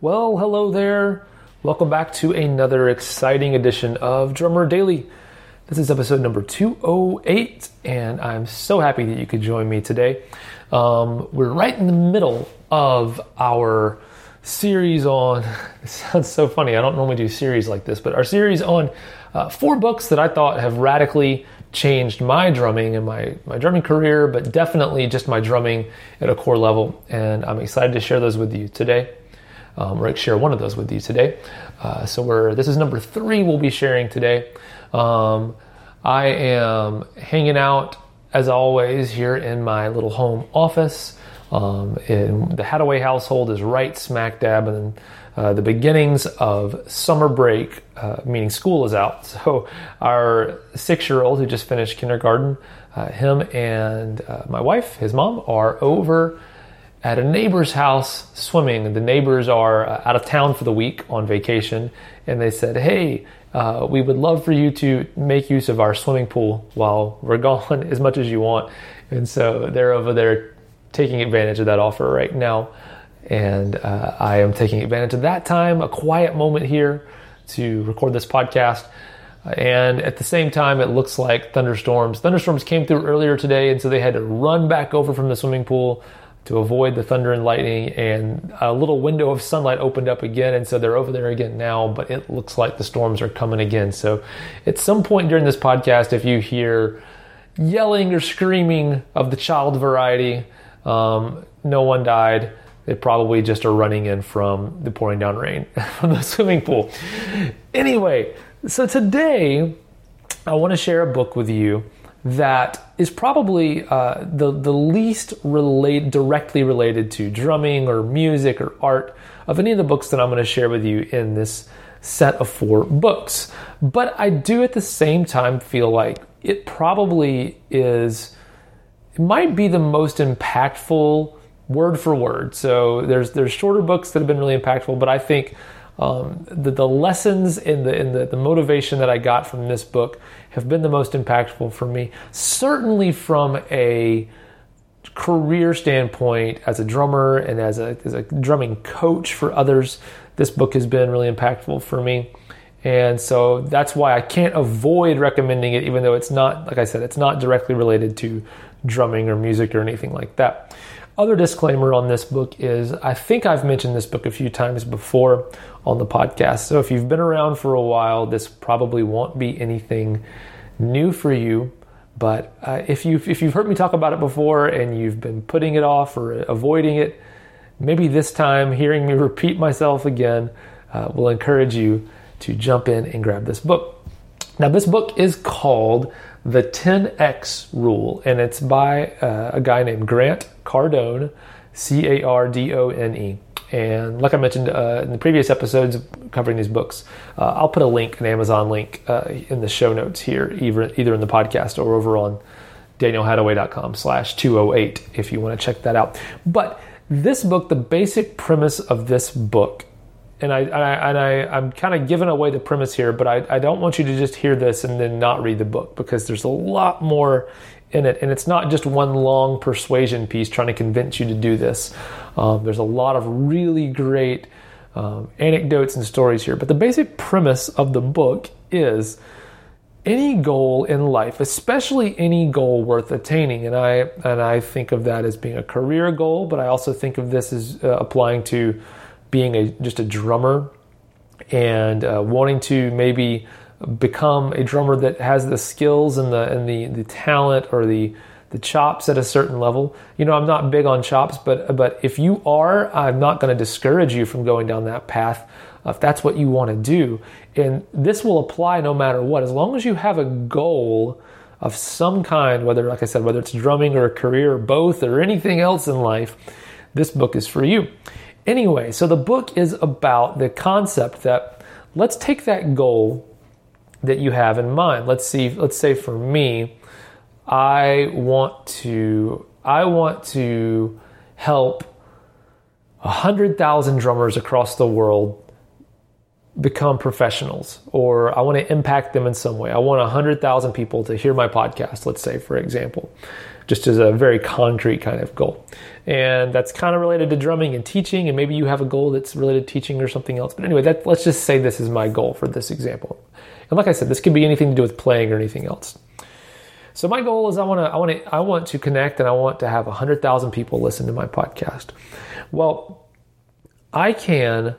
Well, hello there. Welcome back to another exciting edition of Drummer Daily. This is episode number 208, and I'm so happy that you could join me today. Um, we're right in the middle of our series on, it sounds so funny, I don't normally do series like this, but our series on uh, four books that I thought have radically changed my drumming and my, my drumming career, but definitely just my drumming at a core level. And I'm excited to share those with you today. Um, or share one of those with you today. Uh, so we're this is number three we'll be sharing today. Um, I am hanging out as always here in my little home office. Um, in the Hadaway household is right smack dab in uh, the beginnings of summer break, uh, meaning school is out. So our six-year-old who just finished kindergarten, uh, him and uh, my wife, his mom, are over at a neighbor's house swimming. The neighbors are uh, out of town for the week on vacation, and they said, Hey, uh, we would love for you to make use of our swimming pool while we're gone as much as you want. And so they're over there taking advantage of that offer right now. And uh, I am taking advantage of that time, a quiet moment here to record this podcast. And at the same time, it looks like thunderstorms. Thunderstorms came through earlier today, and so they had to run back over from the swimming pool to avoid the thunder and lightning. And a little window of sunlight opened up again, and so they're over there again now. But it looks like the storms are coming again. So at some point during this podcast, if you hear yelling or screaming of the child variety, um, no one died. They probably just are running in from the pouring down rain from the swimming pool. Anyway, so today I want to share a book with you that is probably uh, the the least relate directly related to drumming or music or art of any of the books that I'm going to share with you in this set of four books. But I do at the same time feel like it probably is it might be the most impactful word for word. So there's there's shorter books that have been really impactful, but I think um, the, the lessons in the in the, the motivation that I got from this book have been the most impactful for me. Certainly from a career standpoint as a drummer and as a, as a drumming coach for others, this book has been really impactful for me. And so that's why I can't avoid recommending it, even though it's not, like I said, it's not directly related to drumming or music or anything like that. Other disclaimer on this book is I think I've mentioned this book a few times before on the podcast. So if you've been around for a while, this probably won't be anything new for you. But uh, if you've if you've heard me talk about it before and you've been putting it off or avoiding it, maybe this time hearing me repeat myself again uh, will encourage you to jump in and grab this book. Now, this book is called The 10X Rule, and it's by uh, a guy named Grant Cardone, C A R D O N E. And like I mentioned uh, in the previous episodes covering these books, uh, I'll put a link, an Amazon link, uh, in the show notes here, either, either in the podcast or over on danielhadaway.com slash 208 if you want to check that out. But this book, the basic premise of this book and I, I and I I'm kind of giving away the premise here, but I, I don't want you to just hear this and then not read the book because there's a lot more in it, and it's not just one long persuasion piece trying to convince you to do this. Um, there's a lot of really great um, anecdotes and stories here, but the basic premise of the book is any goal in life, especially any goal worth attaining, and I and I think of that as being a career goal, but I also think of this as uh, applying to being a just a drummer and uh, wanting to maybe become a drummer that has the skills and the and the the talent or the the chops at a certain level. You know, I'm not big on chops, but but if you are, I'm not going to discourage you from going down that path if that's what you want to do. And this will apply no matter what. As long as you have a goal of some kind, whether like I said, whether it's drumming or a career or both or anything else in life, this book is for you. Anyway, so the book is about the concept that let's take that goal that you have in mind. Let's see, let's say for me, I want to I want to help 100,000 drummers across the world become professionals or I want to impact them in some way. I want 100,000 people to hear my podcast, let's say, for example, just as a very concrete kind of goal. And that's kind of related to drumming and teaching, and maybe you have a goal that's related to teaching or something else. But anyway, that, let's just say this is my goal for this example. And like I said, this could be anything to do with playing or anything else. So my goal is I want to I want to I want to connect and I want to have 100,000 people listen to my podcast. Well, I can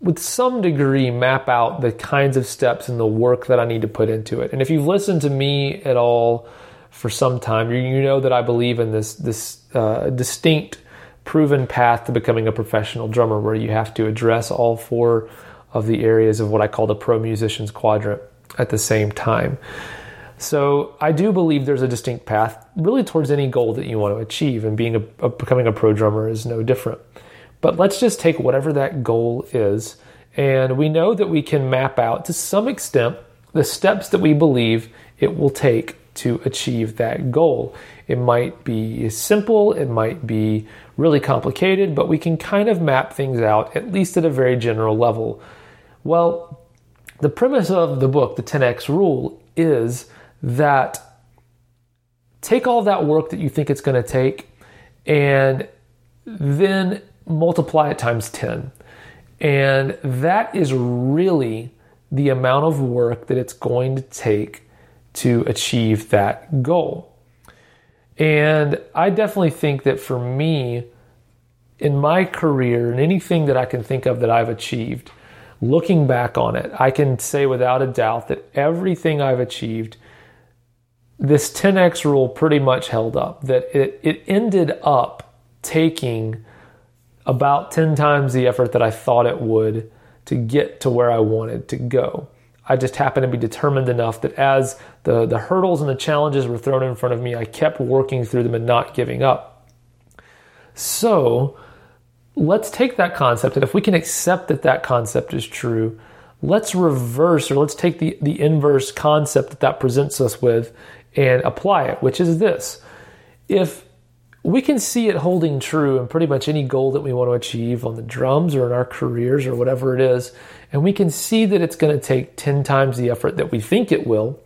with some degree map out the kinds of steps and the work that I need to put into it. And if you've listened to me at all for some time, you, know that I believe in this this uh, distinct, proven path to becoming a professional drummer, where you have to address all four of the areas of what I call the pro musicians quadrant at the same time. So I do believe there's a distinct path, really towards any goal that you want to achieve, and being a, a becoming a pro drummer is no different. But let's just take whatever that goal is, and we know that we can map out to some extent the steps that we believe it will take to achieve that goal. It might be simple, it might be really complicated, but we can kind of map things out, at least at a very general level. Well, the premise of the book, the 10x rule, is that take all that work that you think it's going to take and then multiply it times 10. And that is really the amount of work that it's going to take to achieve that goal. And I definitely think that for me, in my career and anything that I can think of that I've achieved, looking back on it, I can say without a doubt that everything I've achieved, this 10x rule pretty much held up. That it, it ended up taking about 10 times the effort that I thought it would to get to where I wanted to go. I just happened to be determined enough that as the, the hurdles and the challenges were thrown in front of me, I kept working through them and not giving up. So let's take that concept, and if we can accept that that concept is true, let's reverse or let's take the, the inverse concept that that presents us with and apply it, which is this. If we can see it holding true in pretty much any goal that we want to achieve on the drums or in our careers or whatever it is. And we can see that it's going to take 10 times the effort that we think it will.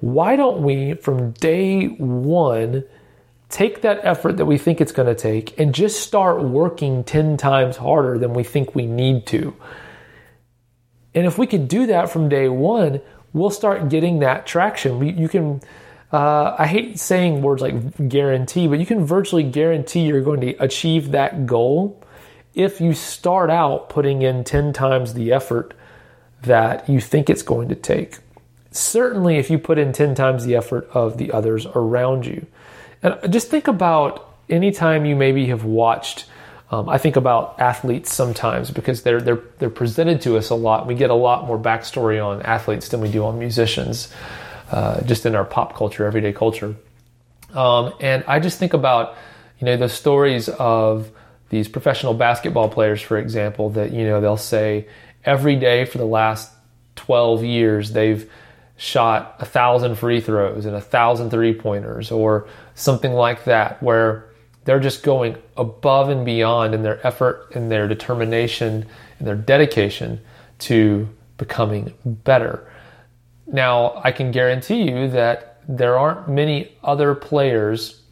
Why don't we, from day one, take that effort that we think it's going to take and just start working 10 times harder than we think we need to? And if we could do that from day one, we'll start getting that traction. You can uh, I hate saying words like guarantee, but you can virtually guarantee you're going to achieve that goal if you start out putting in 10 times the effort that you think it's going to take. Certainly, if you put in 10 times the effort of the others around you. And just think about anytime you maybe have watched. Um, I think about athletes sometimes because they're they're they're presented to us a lot. We get a lot more backstory on athletes than we do on musicians uh, just in our pop culture, everyday culture. Um, and I just think about, you know, the stories of these professional basketball players, for example, that, you know, they'll say every day for the last 12 years they've shot a thousand free throws and a thousand three pointers or something like that, where they're just going above and beyond in their effort and their determination and their dedication to becoming better. Now, I can guarantee you that there aren't many other players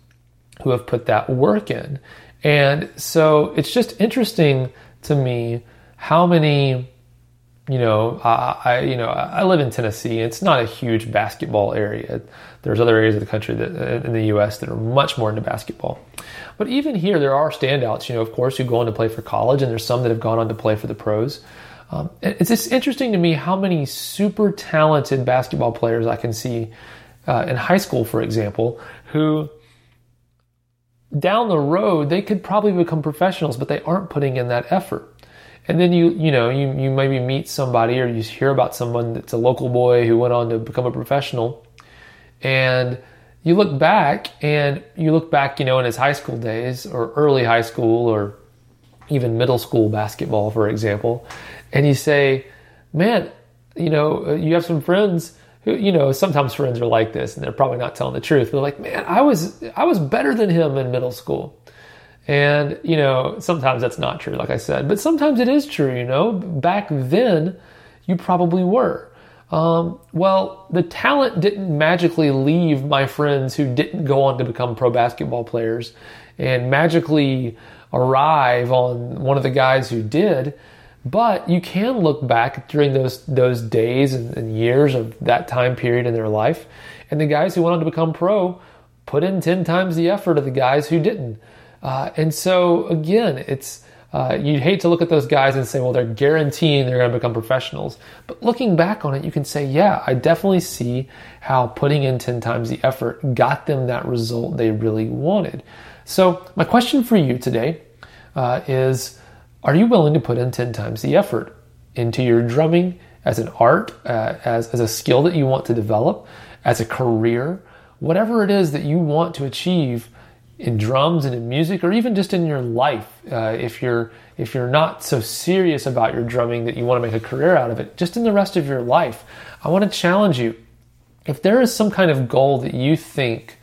who have put that work in. And so it's just interesting to me how many you know, I, I, you know I live in Tennessee. It's not a huge basketball area. There's other areas of the country that uh, in the U.S. that are much more into basketball. But even here, there are standouts. You know, of course, who go on to play for college, and there's some that have gone on to play for the pros. Um, it's just interesting to me how many super talented basketball players I can see uh, in high school, for example, who down the road they could probably become professionals, but they aren't putting in that effort. And then you you know you you maybe meet somebody or you hear about someone that's a local boy who went on to become a professional, and you look back and you look back you know in his high school days or early high school or even middle school basketball, for example, and you say, man, you know, you have some friends who, you know, sometimes friends are like this and they're probably not telling the truth. They're like, man, I was, I was better than him in middle school. And, you know, sometimes that's not true, like I said, but sometimes it is true, you know, back then you probably were. Um, well, the talent didn't magically leave my friends who didn't go on to become pro basketball players and magically arrive on one of the guys who did. But you can look back during those those days and, and, years of that time period in their life, and the guys who went on to become pro put in ten times the effort of the guys who didn't. Uh, and so again, it's uh, you'd hate to look at those guys and say, well, they're guaranteeing they're going to become professionals. But looking back on it, you can say, yeah, I definitely see how putting in 10 times the effort got them that result they really wanted. So, my question for you today uh, is are you willing to put in 10 times the effort into your drumming as an art, uh, as, as a skill that you want to develop, as a career, whatever it is that you want to achieve in drums and in music or even just in your life uh, if you're if you're not so serious about your drumming that you want to make a career out of it just in the rest of your life i want to challenge you. If there is some kind of goal that you think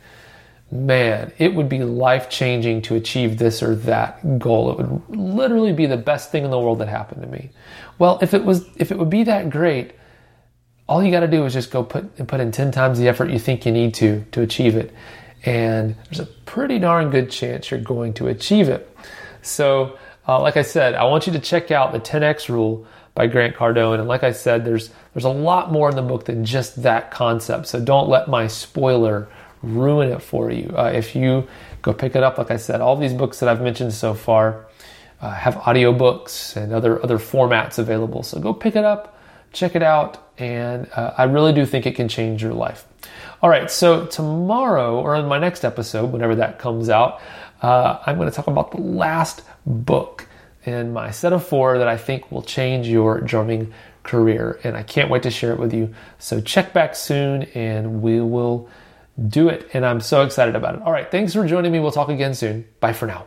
man, it would be life changing to achieve this or that goal. It would literally be the best thing in the world that happened to me. Well, if it was, if it would be that great, all you got to do is just go put and put in 10 times the effort you think you need to to achieve it. And there's a pretty darn good chance you're going to achieve it. So, uh, like I said, I want you to check out the 10x rule by Grant Cardone. And like I said, there's there's a lot more in the book than just that concept. So don't let my spoiler ruin it for you. Uh, if you go pick it up, like I said, all these books that I've mentioned so far uh, have audiobooks and other other formats available. So go pick it up, check it out, and uh, I really do think it can change your life. All right, so tomorrow or in my next episode, whenever that comes out, uh, I'm going to talk about the last book in my set of four that I think will change your drumming career, and I can't wait to share it with you. So check back soon, and we will do it. And I'm so excited about it. All right. Thanks for joining me. We'll talk again soon. Bye for now.